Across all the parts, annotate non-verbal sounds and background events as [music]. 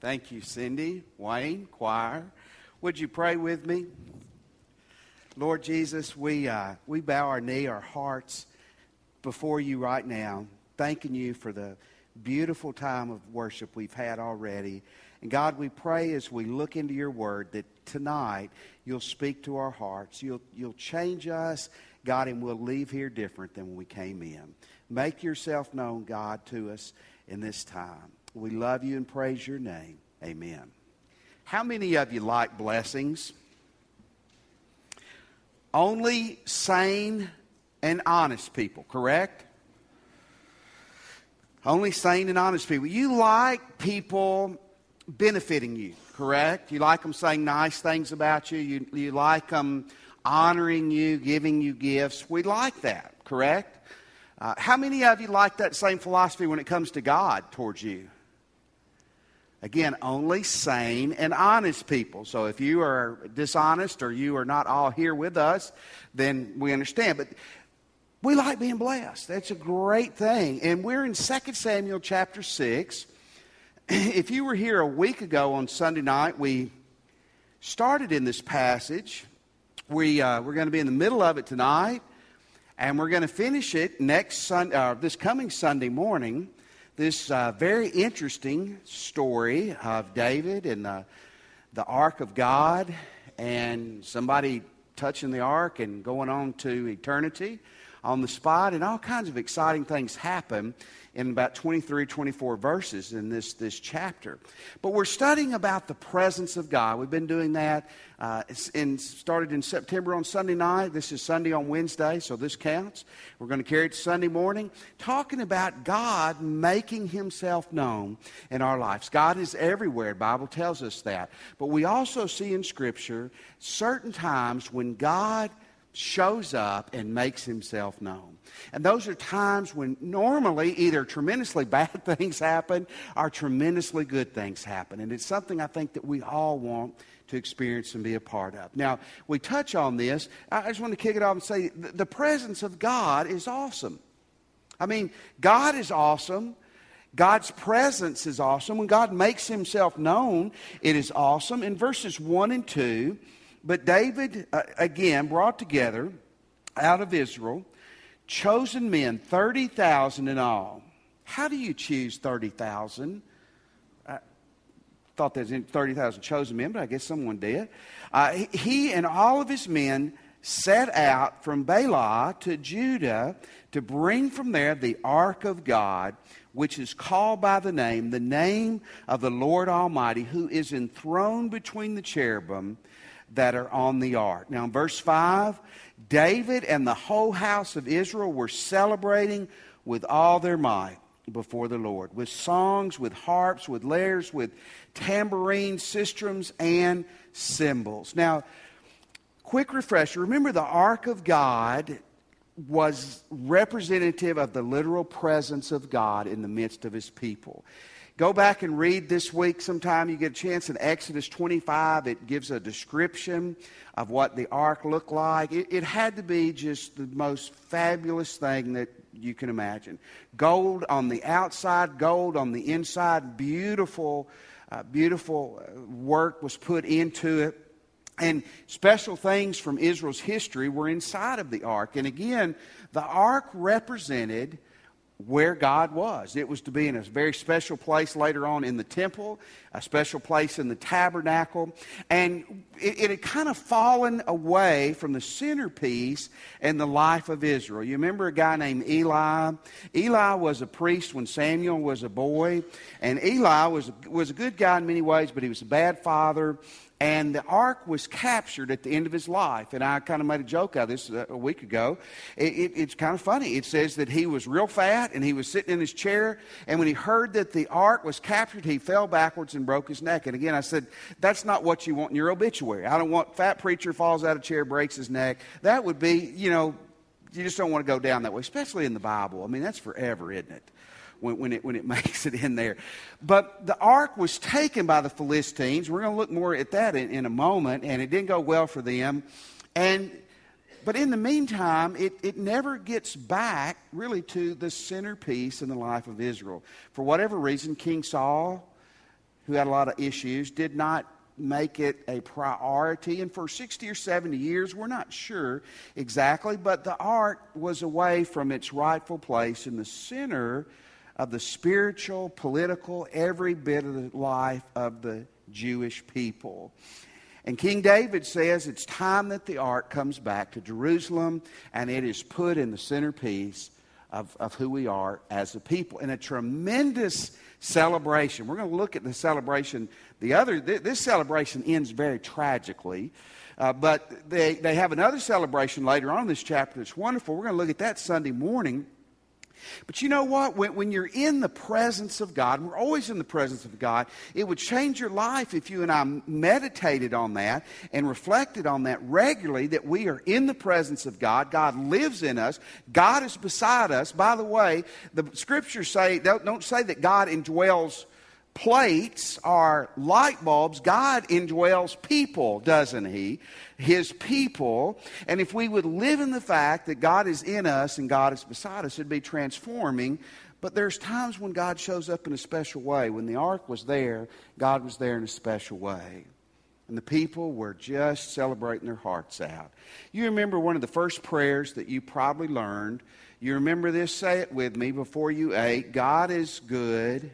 Thank you, Cindy, Wayne, choir. Would you pray with me? Lord Jesus, we, uh, we bow our knee, our hearts before you right now, thanking you for the beautiful time of worship we've had already. And God, we pray as we look into your word that tonight you'll speak to our hearts. You'll, you'll change us, God, and we'll leave here different than when we came in. Make yourself known, God, to us in this time. We love you and praise your name. Amen. How many of you like blessings? Only sane and honest people, correct? Only sane and honest people. You like people benefiting you, correct? You like them saying nice things about you. You, you like them honoring you, giving you gifts. We like that, correct? Uh, how many of you like that same philosophy when it comes to God towards you? Again, only sane and honest people. So if you are dishonest or you are not all here with us, then we understand. But we like being blessed. That's a great thing. And we're in 2 Samuel chapter 6. [clears throat] If you were here a week ago on Sunday night, we started in this passage. We, uh, we're going to be in the middle of it tonight, and we're going to finish it next Sun, uh, this coming Sunday morning this uh, very interesting story of David and the, the Ark of God and somebody touching the Ark and going on to eternity on the spot, and all kinds of exciting things happen in about 23, 24 verses in this, this chapter. But we're studying about the presence of God. We've been doing that uh, and started in September on Sunday night. This is Sunday on Wednesday, so this counts. We're going to carry it to Sunday morning, talking about God making himself known in our lives. God is everywhere. The Bible tells us that. But we also see in Scripture certain times when God shows up and makes himself known. And those are times when normally either tremendously [laughs] bad things happen or tremendously good things happen. And it's something I think that we all want to experience and be a part of. Now, we touch on this. I just want to kick it off and say the presence of God is awesome. I mean, God is awesome. God's presence is awesome. When God makes himself known, it is awesome. In verses 1 and 2, but David, uh, again, brought together out of Israel chosen men, 30,000 in all. How do you choose 30,000? I thought there's 30,000 chosen men, but I guess someone did. Uh, he and all of his men set out from Baalah to Judah to bring from there the ark of God, which is called by the name, the name of the Lord Almighty, who is enthroned between the cherubim that are on the ark. Now, in verse 5, David and the whole house of Israel were celebrating with all their might before the Lord, with songs, with harps, with lyres, with tambourines, sistrums, and cymbals. Now, quick refresher remember the ark of God was representative of the literal presence of God in the midst of his people. Go back and read this week sometime. You get a chance in Exodus 25. It gives a description of what the ark looked like. It, it had to be just the most fabulous thing that you can imagine. Gold on the outside, gold on the inside. Beautiful, uh, beautiful uh, work was put into it. And special things from Israel's history were inside of the ark. And again, the ark represented where God was. It was to be in a very special place later on in the temple, a special place in the tabernacle. And it, it, had kind of fallen away from the centerpiece in the life of Israel. You remember a guy named Eli? Eli was a priest when Samuel was a boy. And Eli was, was a good guy in many ways, but he was a bad father. And the ark was captured at the end of his life. And I kind of made a joke out of this uh, a week ago. It, it, it's kind of funny. It says that he was real fat and he was sitting in his chair. And when he heard that the ark was captured, he fell backwards and broke his neck. And again, I said, that's not what you want in your obituary. I don't want fat preacher falls out of chair, breaks his neck. That would be, you know, you just don't want to go down that way, especially in the Bible. I mean, that's forever, isn't it? When, when, it, when it [laughs] makes it in there. But the ark was taken by the Philistines. We're going to look more at that in, in a moment, and it didn't go well for them. And but in the meantime, it, it never gets back really to the centerpiece in the life of Israel. For whatever reason, King Saul who had a lot of issues, did not make it a priority. And for 60 or 70 years, we're not sure exactly, but the ark was away from its rightful place in the center of the spiritual, political, every bit of the life of the Jewish people. And King David says it's time that the ark comes back to Jerusalem and it is put in the centerpiece of, of who we are as a people. in a tremendous celebration. We're going to look at the celebration. The other, th- this celebration ends very tragically. Uh, but they, they have another celebration later on in this chapter that's wonderful. We're going to look at that Sunday morning. But you know what? When, when you're in the presence of God, and we're always in the presence of God, it would change your life if you and I meditated on that and reflected on that regularly that we are in the presence of God. God lives in us, God is beside us. By the way, the scriptures say, don't, don't say that God indwells plates are light bulbs. God indwells people, doesn't He? His people. And if we would live in the fact that God is in us and God is beside us, it'd be transforming. But there's times when God shows up in a special way. When the ark was there, God was there in a special way. And the people were just celebrating their hearts out. You remember one of the first prayers that you probably learned. You remember this? Say it with me before you ate. God is good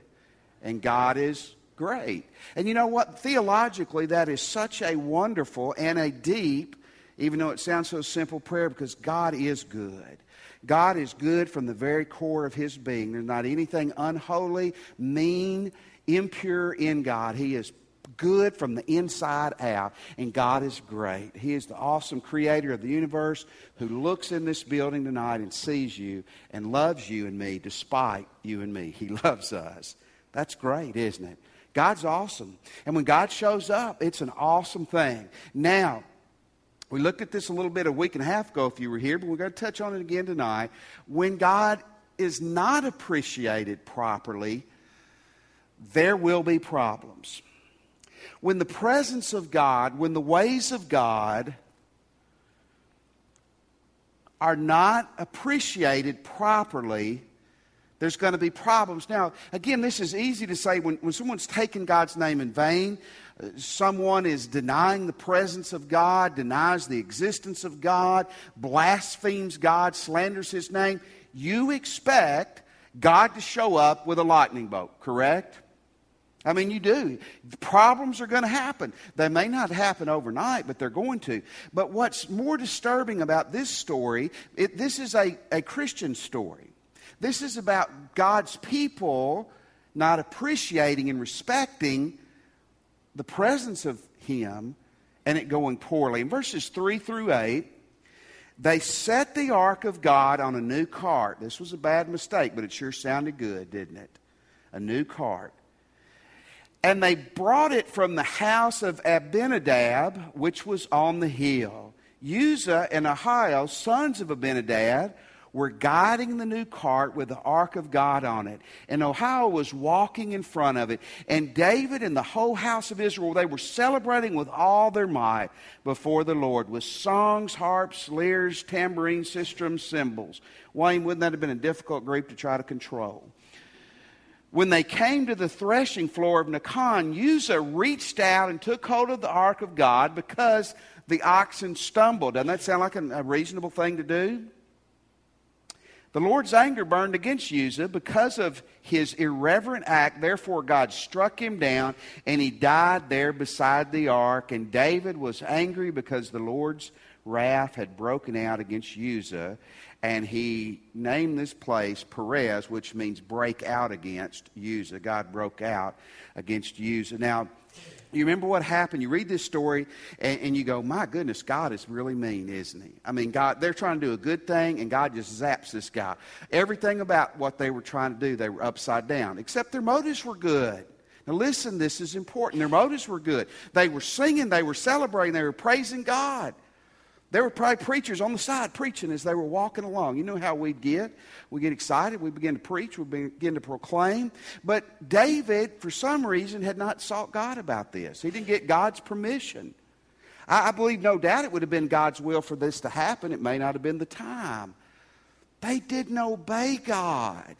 and God is great. And you know what? Theologically, that is such a wonderful and a deep, even though it sounds so simple, prayer because God is good. God is good from the very core of his being. There's not anything unholy, mean, impure in God. He is good from the inside out, and God is great. He is the awesome creator of the universe who looks in this building tonight and sees you and loves you and me despite you and me. He [laughs] loves us. That's great, isn't it? God's awesome. And when God shows up, it's an awesome thing. Now, we looked at this a little bit a week and a half ago if you were here, but we're going to touch on it again tonight. When God is not appreciated properly, there will be problems. When the presence of God, when the ways of God are not appreciated properly, there's going to be problems. Now, again, this is easy to say when, when someone's taken God's name in vain, uh, someone is denying the presence of God, denies the existence of God, blasphemes God, slanders his name. You expect God to show up with a lightning bolt, correct? I mean, you do. Problems are going to happen. They may not happen overnight, but they're going to. But what's more disturbing about this story, it, this is a, a Christian story. This is about God's people not appreciating and respecting the presence of Him and it going poorly. In verses 3 through 8, they set the ark of God on a new cart. This was a bad mistake, but it sure sounded good, didn't it? A new cart. And they brought it from the house of Abinadab, which was on the hill. Uzzah and Ahio, sons of Abinadab, were guiding the new cart with the ark of God on it. And Ahio was walking in front of it. And David and the whole house of Israel, they were celebrating with all their might before the Lord with songs, harps, lyres, tambourines, sistrums, cymbals. Wayne, wouldn't that have been a difficult group to try to control? When they came to the threshing floor of Nacon, Uzzah reached out and took hold of the ark of God because the oxen stumbled. Doesn't that sound like a, reasonable thing to do? The Lord's anger burned against Uzzah because of his irreverent act. Therefore, God struck him down, and he died there beside the ark. And David was angry because the Lord's wrath had broken out against Uzzah. And he named this place Perez, which means break out against Uzzah. God broke out against Uzzah. Now, you remember what happened? You read this story and, and, you go, my goodness, God is really mean, isn't he? I mean, God, they're trying to do a good thing and God just zaps this guy. Everything about what they were trying to do, they were upside down, except their motives were good. Now, listen, this is important. Their motives were good. They were singing, they were celebrating, they were praising God. There were probably preachers on the side preaching as they were walking along. You know how we'd get. We get excited. We begin to preach. We begin to proclaim. But David, for some reason, had not sought God about this. He didn't get God's permission. I, I believe, no doubt, it would have been God's will for this to happen. It may not have been the time. They didn't obey God.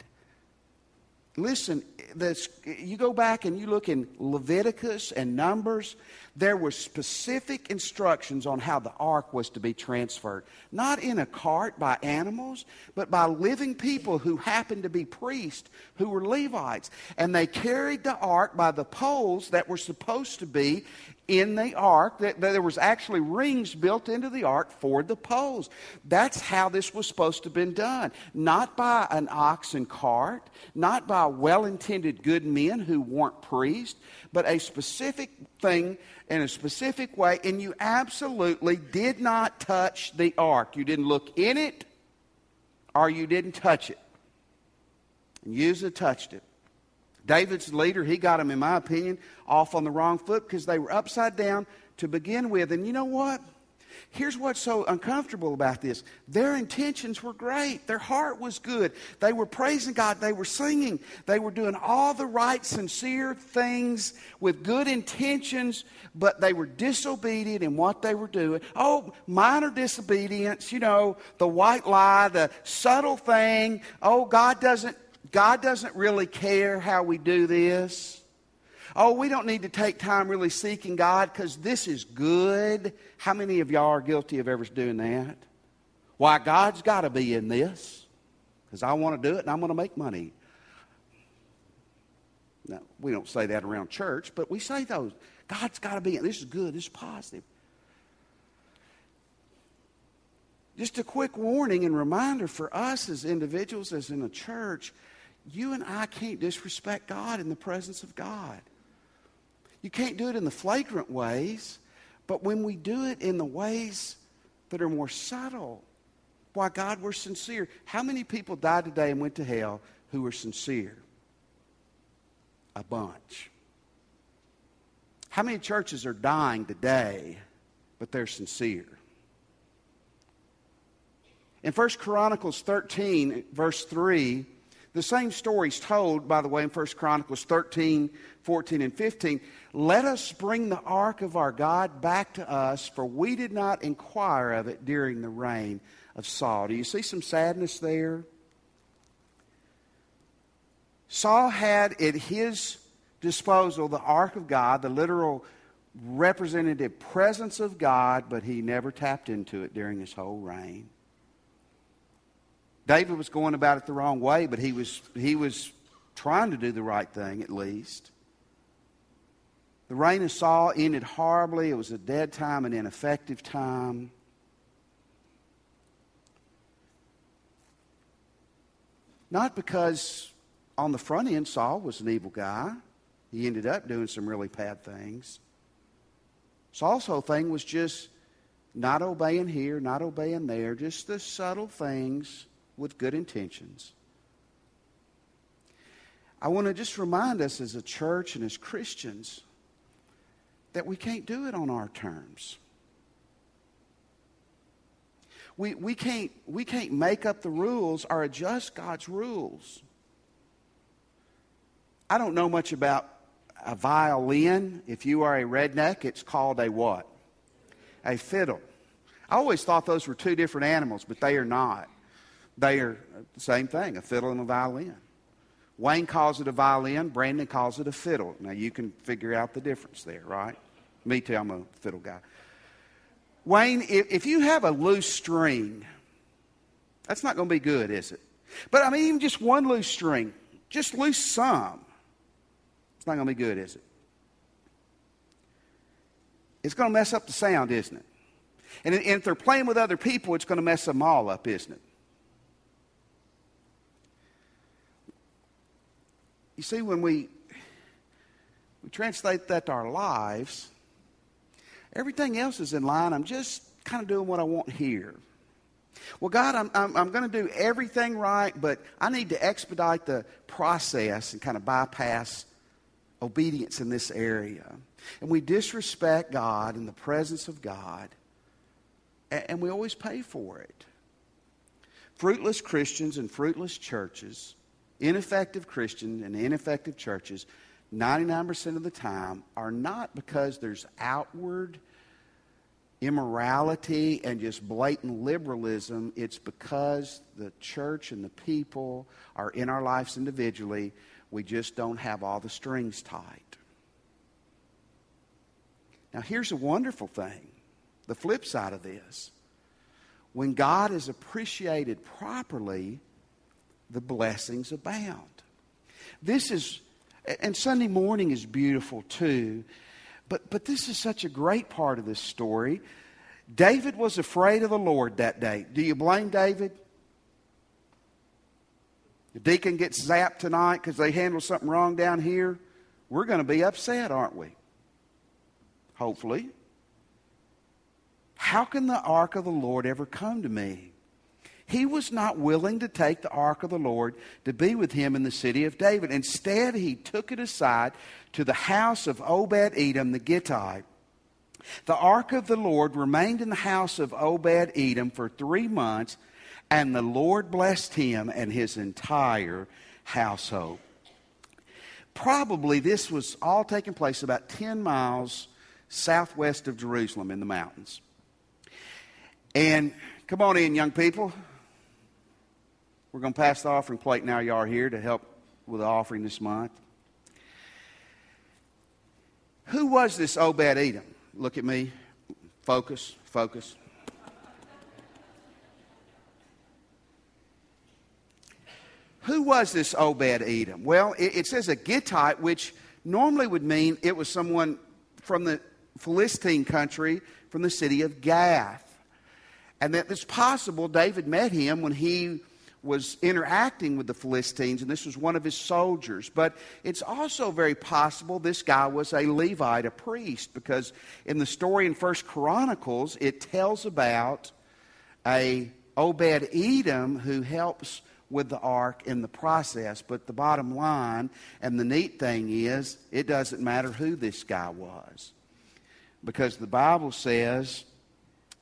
Listen, this, you go back and you look in Leviticus and Numbers, there were specific instructions on how the ark was to be transferred. Not in a cart by animals, but by living people who happened to be priests, who were Levites. And they carried the ark by the poles that were supposed to be in the ark. That there was actually rings built into the ark for the poles. That's how this was supposed to have been done. Not by an oxen cart, not by well intended good men who weren't priests, but a specific thing in a specific way, and you absolutely did not touch the ark. You didn't look in it, or you didn't touch it. And Uzzah touched it. David's leader, he got them, in my opinion, off on the wrong foot because they were upside down to begin with. And you know what? Here's what's so uncomfortable about this their intentions were great, their heart was good. They were praising God, they were singing, they were doing all the right, sincere things with good intentions, but they were disobedient in what they were doing. Oh, minor disobedience, you know, the white lie, the subtle thing. Oh, God doesn't. God doesn't really care how we do this. Oh, we don't need to take time really seeking God because this is good. How many of y'all are guilty of ever doing that? Why, God's got to be in this because I want to do it and I'm going to make money. Now, we don't say that around church, but we say those. God's got to be in. This is good. This is positive. Just a quick warning and reminder for us as individuals, as in a church, you and I can't disrespect God in the presence of God. You can't do it in the flagrant ways, but when we do it in the ways that are more subtle, why, God, we're sincere. How many people died today and went to hell who were sincere? A bunch. How many churches are dying today, but they're sincere? In 1 Chronicles 13, verse 3, the same story is told, by the way, in 1 Chronicles 13, 14, and 15. Let us bring the ark of our God back to us, for we did not inquire of it during the reign of Saul. Do you see some sadness there? Saul had at his disposal the ark of God, the literal representative presence of God, but he never tapped into it during his whole reign. David was going about it the wrong way, but he was, he was trying to do the right thing at least. The reign of Saul ended horribly. It was a dead time, an ineffective time. Not because on the front end Saul was an evil guy. He ended up doing some really bad things. Saul's whole thing was just not obeying here, not obeying there, just the subtle things with good intentions. I want to just remind us as a church and as Christians that we can't do it on our terms. We, we, can't, we can't make up the rules or adjust God's rules. I don't know much about a violin. If you are a redneck, it's called a what? A fiddle. I always thought those were two different animals, but they are not. They are the same thing, a fiddle and a violin. Wayne calls it a violin, Brandon calls it a fiddle. Now you can figure out the difference there, right? Me too, I'm a fiddle guy. Wayne, if, you have a loose string, that's not going to be good, is it? But I mean, even just one loose string, just loose some, it's not going to be good, is it? It's going to mess up the sound, isn't it? And if they're playing with other people, it's going to mess them all up, isn't it? You see, when we, we translate that to our lives, everything else is in line. I'm just kind of doing what I want here. Well, God, I'm, I'm, I'm going to do everything right, but I need to expedite the process and kind of bypass obedience in this area. And we disrespect God in the presence of God, and, and we always pay for it. Fruitless Christians and fruitless churches ineffective Christians and ineffective churches, 99% of the time, are not because there's outward immorality and just blatant liberalism. It's because the church and the people are in our lives individually We just don't have all the strings tight. Now, here's a wonderful thing the flip side of this. When God is appreciated properly, the blessings abound. This is, and Sunday morning is beautiful too, but, but this is such a great part of this story. David was afraid of the Lord that day. Do you blame David? The deacon gets zapped tonight because they handled something wrong down here. We're going to be upset, aren't we? Hopefully. How can the ark of the Lord ever come to me? He was not willing to take the ark of the Lord to be with him in the city of David. Instead, he took it aside to the house of Obed Edom the Gittite. The ark of the Lord remained in the house of Obed Edom for three months and the Lord blessed him and his entire household. Probably this was all taking place about 10 miles southwest of Jerusalem in the mountains. And come on in, young people. We're going to pass the offering plate now. You are here to help with the offering this month. Who was this Obed Edom? Look at me. Focus, focus. Who was this Obed Edom? Well, it, it, says a Gittite, which normally would mean it was someone from the Philistine country, from the city of Gath. And that it's possible David met him when he was interacting with the Philistines, and this was one of his soldiers. But it's also very possible this guy was a Levite, a priest, because in the story in First Chronicles, it tells about a Obed Edom who helps with the ark in the process. But the bottom line, and the neat thing is, it doesn't matter who this guy was. Because the Bible says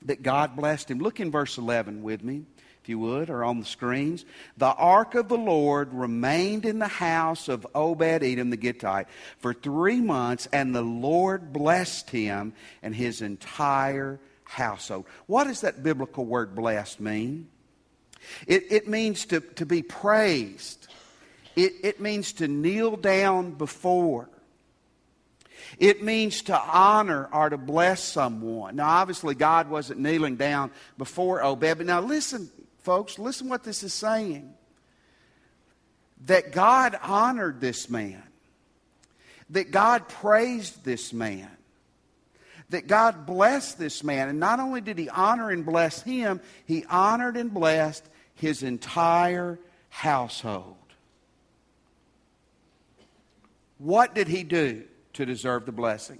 that God blessed him. Look in verse 11 with me, if you would, or on the screens. The ark of the Lord remained in the house of Obed Edom the Gittite for three months, and the Lord blessed him and his entire household. What does that biblical word blessed mean? It, it means to, to be praised. It, it means to kneel down before. It means to honor or to bless someone. Now, obviously, God wasn't kneeling down before Obed, but now listen, folks, listen what this is saying. That God honored this man, that God praised this man, that God blessed this man. And not only did he honor and bless him, he honored and blessed his entire household. What did he do to deserve the blessing?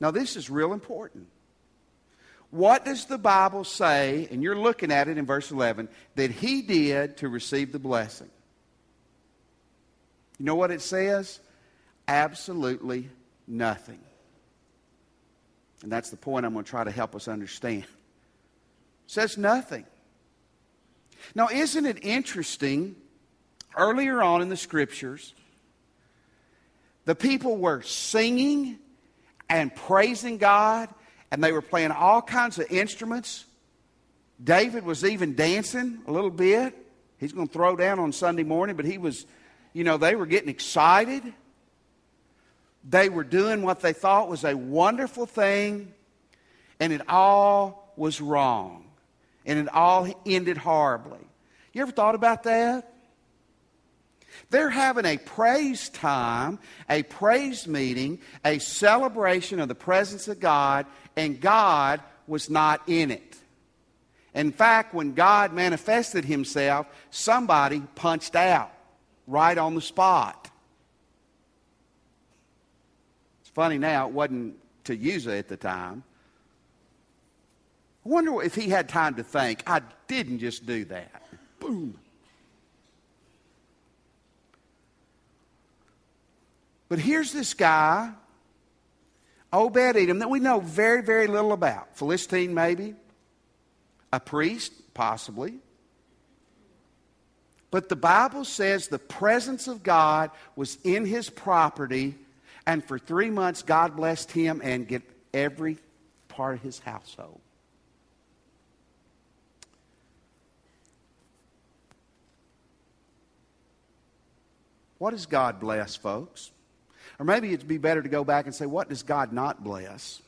Now, this is real important. What does the Bible say, and you're looking at it in verse 11, that he did to receive the blessing? You know what it says? Absolutely nothing. And that's the point I'm going to try to help us understand. It says nothing. Now, isn't it interesting? Earlier on in the scriptures, the people were singing and praising God, and they were playing all kinds of instruments. David was even dancing a little bit. He's going to throw down on Sunday morning, but he was, you know, they were getting excited. They were doing what they thought was a wonderful thing, and it all was wrong and it all ended horribly. You ever thought about that? They're having a praise time, a praise meeting, a celebration of the presence of God, and God was not in it. In fact, when God manifested himself, somebody punched out right on the spot. It's funny now, it wasn't to Uzzah at the time. I wonder if he had time to think, I didn't just do that. Boom. But here's this guy, Obed Edom, that we know very, very little about. Philistine, maybe. A priest, possibly. But the Bible says the presence of God was in his property, and for three months, God blessed him and get every part of his household. What does God bless, folks? Or maybe it'd be better to go back and say, what does God not bless?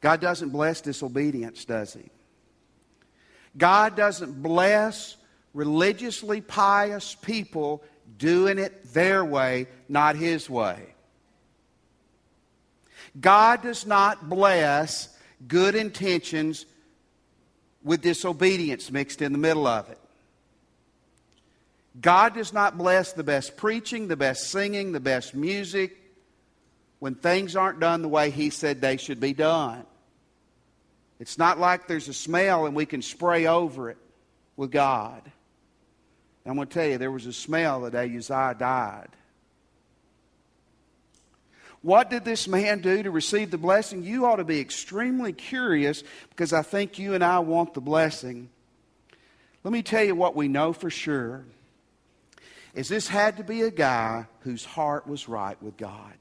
God doesn't bless disobedience, does He? God doesn't bless religiously pious people doing it their way, not His way. God does not bless good intentions with disobedience mixed in the middle of it. God does not bless the best preaching, the best singing, the best music when things aren't done the way He said they should be done. It's not like there's a smell and we can spray over it with God. And I'm going to tell you, there was a smell the day Uzziah died. What did this man do to receive the blessing? You ought to be extremely curious because I think you and I want the blessing. Let me tell you what we know for sure is this had to be a guy whose heart was right with God.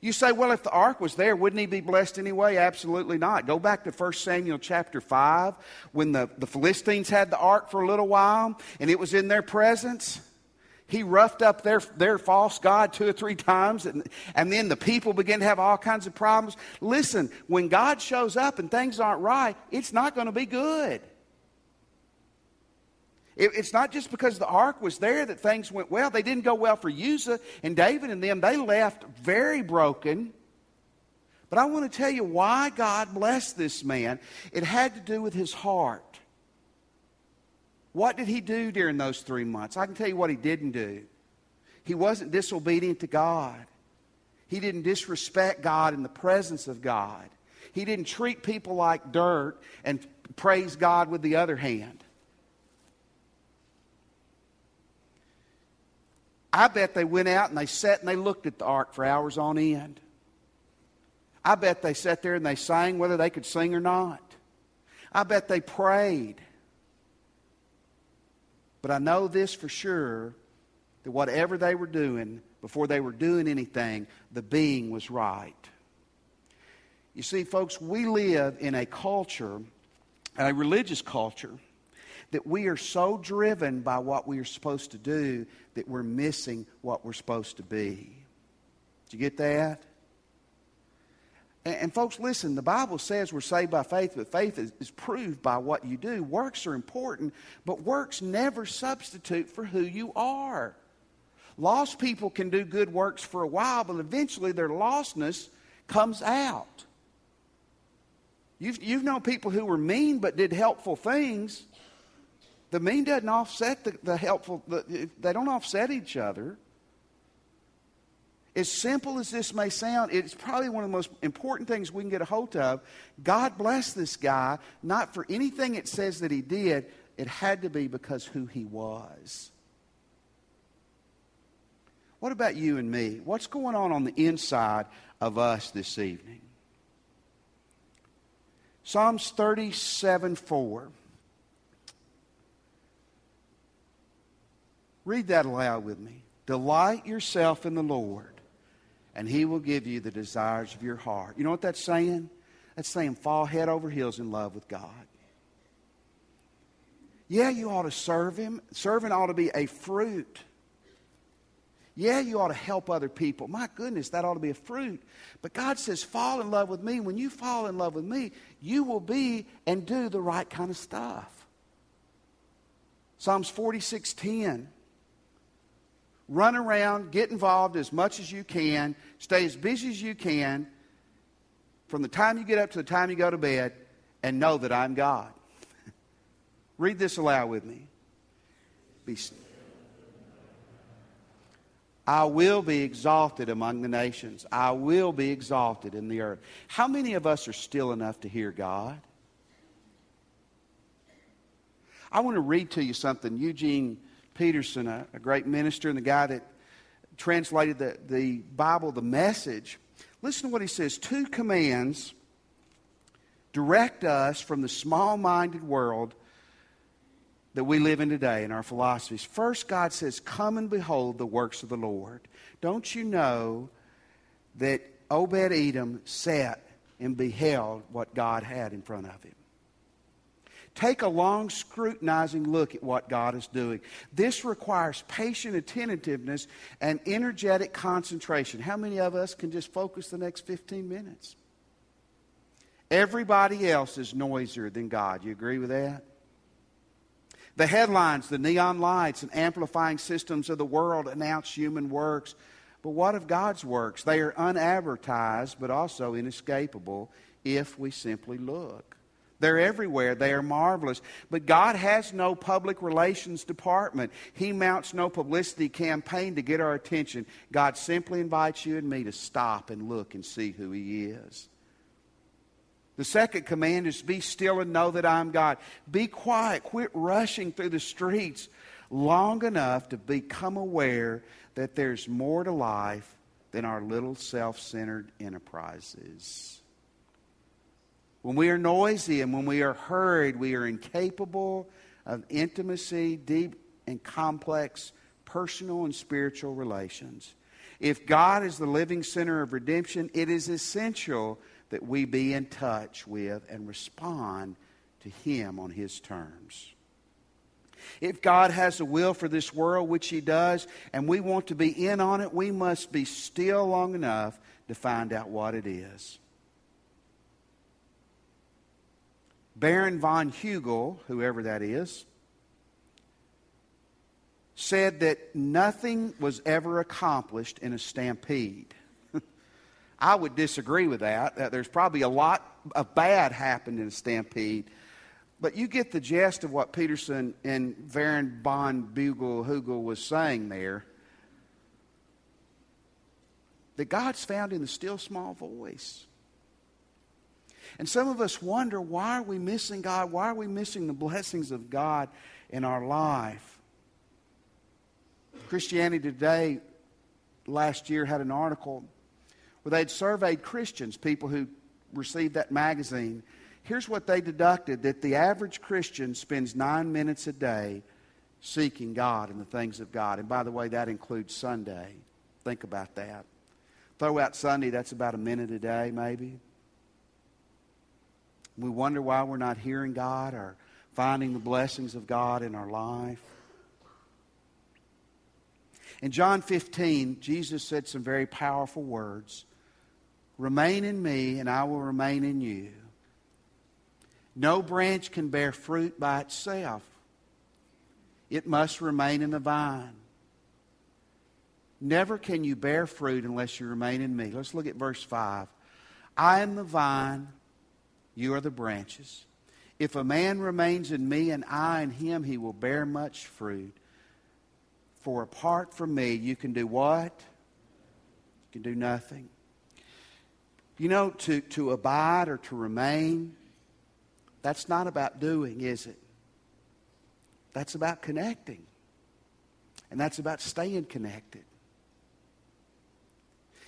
You say, well, if the ark was there, wouldn't he be blessed anyway? Absolutely not. Go back to 1 Samuel chapter 5 when the, the Philistines had the ark for a little while and it was in their presence. He roughed up their, their false God two or three times, and, and then the people begin to have all kinds of problems. Listen, when God shows up and things aren't right, it's not going to be good. It's not just because the ark was there that things went well. They didn't go well for Uzzah and David and them. They left very broken. But I want to tell you why God blessed this man. It had to do with his heart. What did he do during those three months? I can tell you what he didn't do. He wasn't disobedient to God. He didn't disrespect God in the presence of God. He didn't treat people like dirt and praise God with the other hand. I bet they went out and they sat and they looked at the ark for hours on end. I bet they sat there and they sang whether they could sing or not. I bet they prayed. But I know this for sure that whatever they were doing, before they were doing anything, the being was right. You see, folks, we live in a culture, a religious culture, that we are so driven by what we are supposed to do that we're missing what we're supposed to be. Did you get that? And, and folks, listen, the Bible says we're saved by faith, but faith is, is proved by what you do. Works are important, but works never substitute for who you are. Lost people can do good works for a while, but eventually their lostness comes out. You've, you've known people who were mean but did helpful things. The mean doesn't offset the, the helpful, the, they don't offset each other. As simple as this may sound, it's probably one of the most important things we can get a hold of. God bless this guy, not for anything it says that he did, it had to be because who he was. What about you and me? What's going on on the inside of us this evening? Psalms 37 4. Read that aloud with me. Delight yourself in the Lord, and He will give you the desires of your heart. You know what that's saying? That's saying fall head over heels in love with God. Yeah, you ought to serve Him. Serving ought to be a fruit. Yeah, you ought to help other people. My goodness, that ought to be a fruit. But God says, fall in love with me. When you fall in love with me, you will be and do the right kind of stuff. Psalms 46 10. Run around, get involved as much as you can, stay as busy as you can from the time you get up to the time you go to bed, and know that I'm God. [laughs] Read this aloud with me. Be, I will be exalted among the nations. I will be exalted in the earth. How many of us are still enough to hear God? I want to read to you something Eugene Peterson, a, a great minister and the guy that translated the, the Bible, the message. Listen to what he says two commands direct us from the small minded world that we live in today in our philosophies. First, God says, Come and behold the works of the Lord. Don't you know that Obed Edom sat and beheld what God had in front of him? Take a long, scrutinizing look at what God is doing. This requires patient attentiveness and energetic concentration. How many of us can just focus the next 15 minutes? Everybody else is noisier than God. You agree with that? The headlines, the neon lights, and amplifying systems of the world announce human works. But what of God's works? They are unadvertised, but also inescapable if we simply look. They're everywhere. They are marvelous. But God has no public relations department. He mounts no publicity campaign to get our attention. God simply invites you and me to stop and look and see who He is. The second command is be still and know that I'm God. Be quiet. Quit rushing through the streets long enough to become aware that there's more to life than our little self centered enterprises. When we are noisy and when we are hurried, we are incapable of intimacy, deep and complex personal and spiritual relations. If God is the living center of redemption, it is essential that we be in touch with and respond to Him on His terms. If God has a will for this world, which He does, and we want to be in on it, we must be still long enough to find out what it is. Baron von Hugel, whoever that is, said that nothing was ever accomplished in a stampede. [laughs] I would disagree with that. that. There's probably a lot of bad happened in a stampede. But you get the gist of what Peterson and Baron von Bugel Hugel was saying there. That God's found in the still small voice. And some of us wonder why are we missing God? Why are we missing the blessings of God in our life? Christianity Today last year had an article where they'd surveyed Christians, people who received that magazine. Here's what they deducted that the average Christian spends nine minutes a day seeking God and the things of God. And by the way, that includes Sunday. Think about that. Throw out Sunday, that's about a minute a day, maybe. We wonder why we're not hearing God or finding the blessings of God in our life. In John 15, Jesus said some very powerful words Remain in me, and I will remain in you. No branch can bear fruit by itself, it must remain in the vine. Never can you bear fruit unless you remain in me. Let's look at verse 5. I am the vine you are the branches. If a man remains in me and I in him, he will bear much fruit. For apart from me, you can do what? You can do nothing. You know, to, to abide or to remain, that's not about doing, is it? That's about connecting. And that's about staying connected.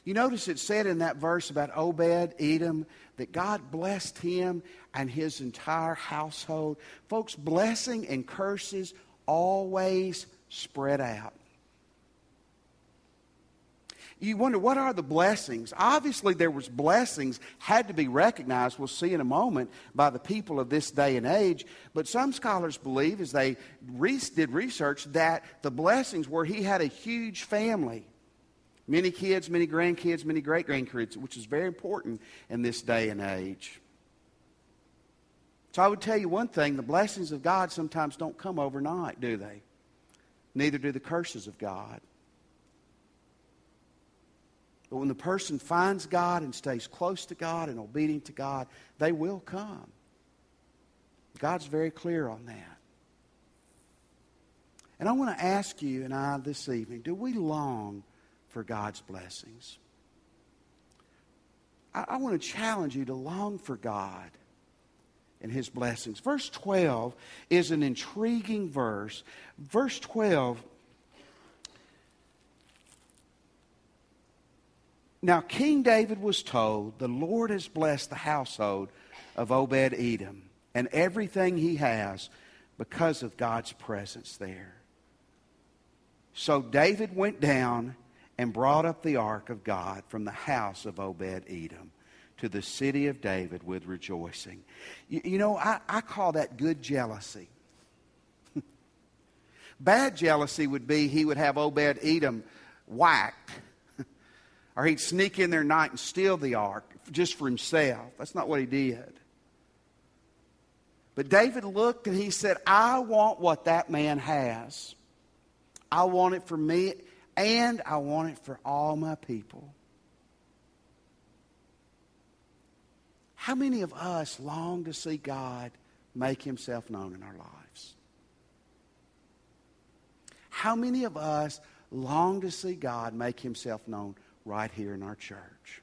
You notice it said in that verse about Obed Edom that God blessed him and his entire household. Folks, blessing and curses always spread out. You wonder what are the blessings? Obviously, there was blessings had to be recognized. We'll see in a moment by the people of this day and age. But some scholars believe, as they re- did research, that the blessings were he had a huge family. Many kids, many grandkids, many great grandkids, which is very important in this day and age. So I would tell you one thing the blessings of God sometimes don't come overnight, do they? Neither do the curses of God. But when the person finds God and stays close to God and obedient to God, they will come. God's very clear on that. And I want to ask you and I this evening do we long for God's blessings. I, I want to challenge you to long for God and his blessings. Verse 12 is an intriguing verse. Verse 12. Now, King David was told, The Lord has blessed the household of Obed Edom and everything he has because of God's presence there. So David went down and brought up the ark of God from the house of Obed Edom to the city of David with rejoicing. You, you know, I, I call that good jealousy. [laughs] Bad jealousy would be he would have Obed Edom whacked, [laughs] or he'd sneak in there night and steal the ark just for himself. That's not what he did. But David looked and he said, I want what that man has. I want it for me, and I want it for all my people. How many of us long to see God make himself known in our lives? How many of us long to see God make himself known right here in our church?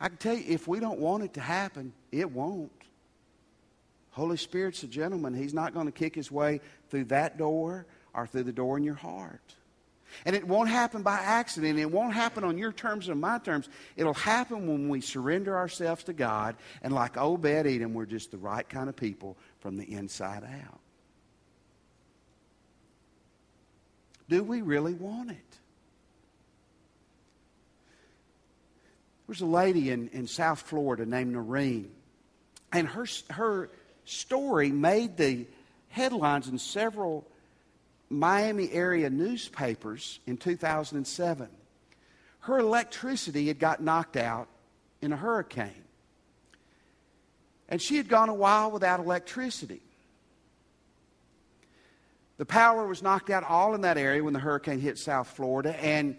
I can tell you, if we don't want it to happen, it won't. Holy Spirit's a gentleman. He's not going to kick his way through that door or through the door in your heart. And it won't happen by accident. It won't happen on your terms or my terms. It'll happen when we surrender ourselves to God. And like Obed Edom, we're just the right kind of people from the inside out. Do we really want it? There's a lady in, in South Florida named Noreen. And her, her story made the headlines in several Miami area newspapers in 2007. Her electricity had got knocked out in a hurricane. And she had gone a while without electricity. The power was knocked out all in that area when the hurricane hit South Florida. And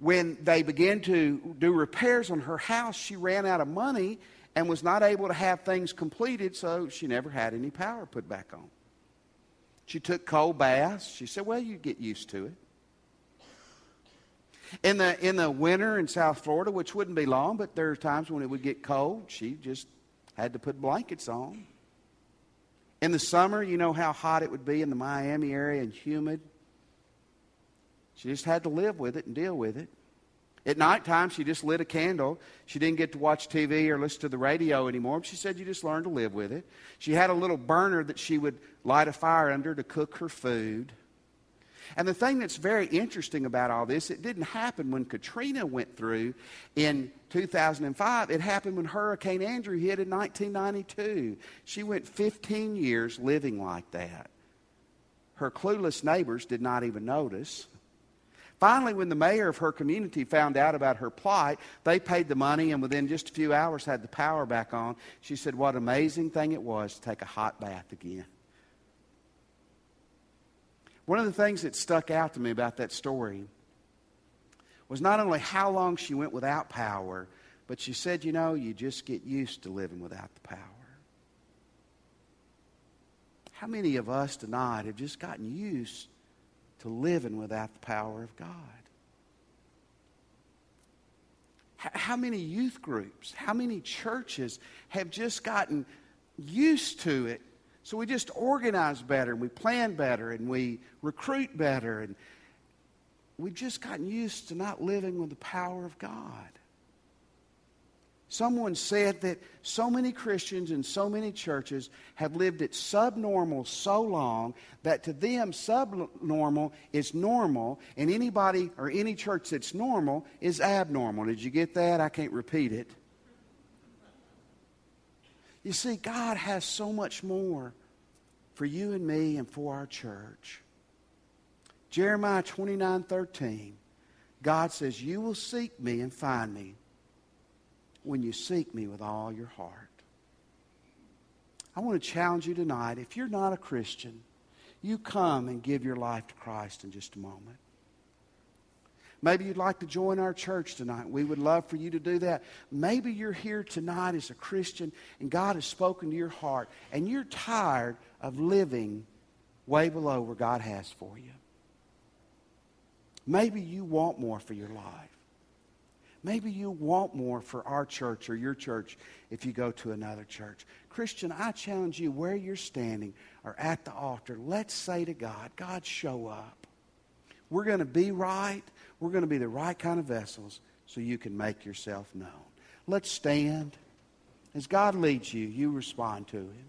when they began to do repairs on her house, she ran out of money and was not able to have things completed, so she never had any power put back on. She took cold baths. She said, Well, you get used to it. In the, in the winter in South Florida, which wouldn't be long, but there are times when it would get cold, she just had to put blankets on. In the summer, you know how hot it would be in the Miami area and humid. She just had to live with it and deal with it. At nighttime, she just lit a candle. She didn't get to watch TV or listen to the radio anymore. She said you just learn to live with it. She had a little burner that she would light a fire under to cook her food. And the thing that's very interesting about all this, it didn't happen when Katrina went through in 2005. It happened when Hurricane Andrew hit in 1992. She went 15 years living like that. Her clueless neighbors did not even notice. Finally, when the mayor of her community found out about her plight, they paid the money and within just a few hours had the power back on. She said, What amazing thing it was to take a hot bath again. One of the things that stuck out to me about that story was not only how long she went without power, but she said, You know, you just get used to living without the power. How many of us tonight have just gotten used to living without the power of God. How many youth groups, how many churches have just gotten used to it? So we just organize better and we plan better and we recruit better and we've just gotten used to not living with the power of God. Someone said that so many Christians and so many churches have lived at subnormal so long that to them subnormal is normal, and anybody or any church that's normal is abnormal. Did you get that? I can't repeat it. You see, God has so much more for you and me and for our church. Jeremiah 29 13, God says, You will seek me and find me when you seek me with all your heart. I want to challenge you tonight. If you're not a Christian, you come and give your life to Christ in just a moment. Maybe you'd like to join our church tonight. We would love for you to do that. Maybe you're here tonight as a Christian and God has spoken to your heart and you're tired of living way below where God has for you. Maybe you want more for your life. Maybe you want more for our church or your church if you go to another church. Christian, I challenge you where you're standing or at the altar, let's say to God, God, show up. We're going to be right. We're going to be the right kind of vessels so you can make yourself known. Let's stand. As God leads you, you respond to Him.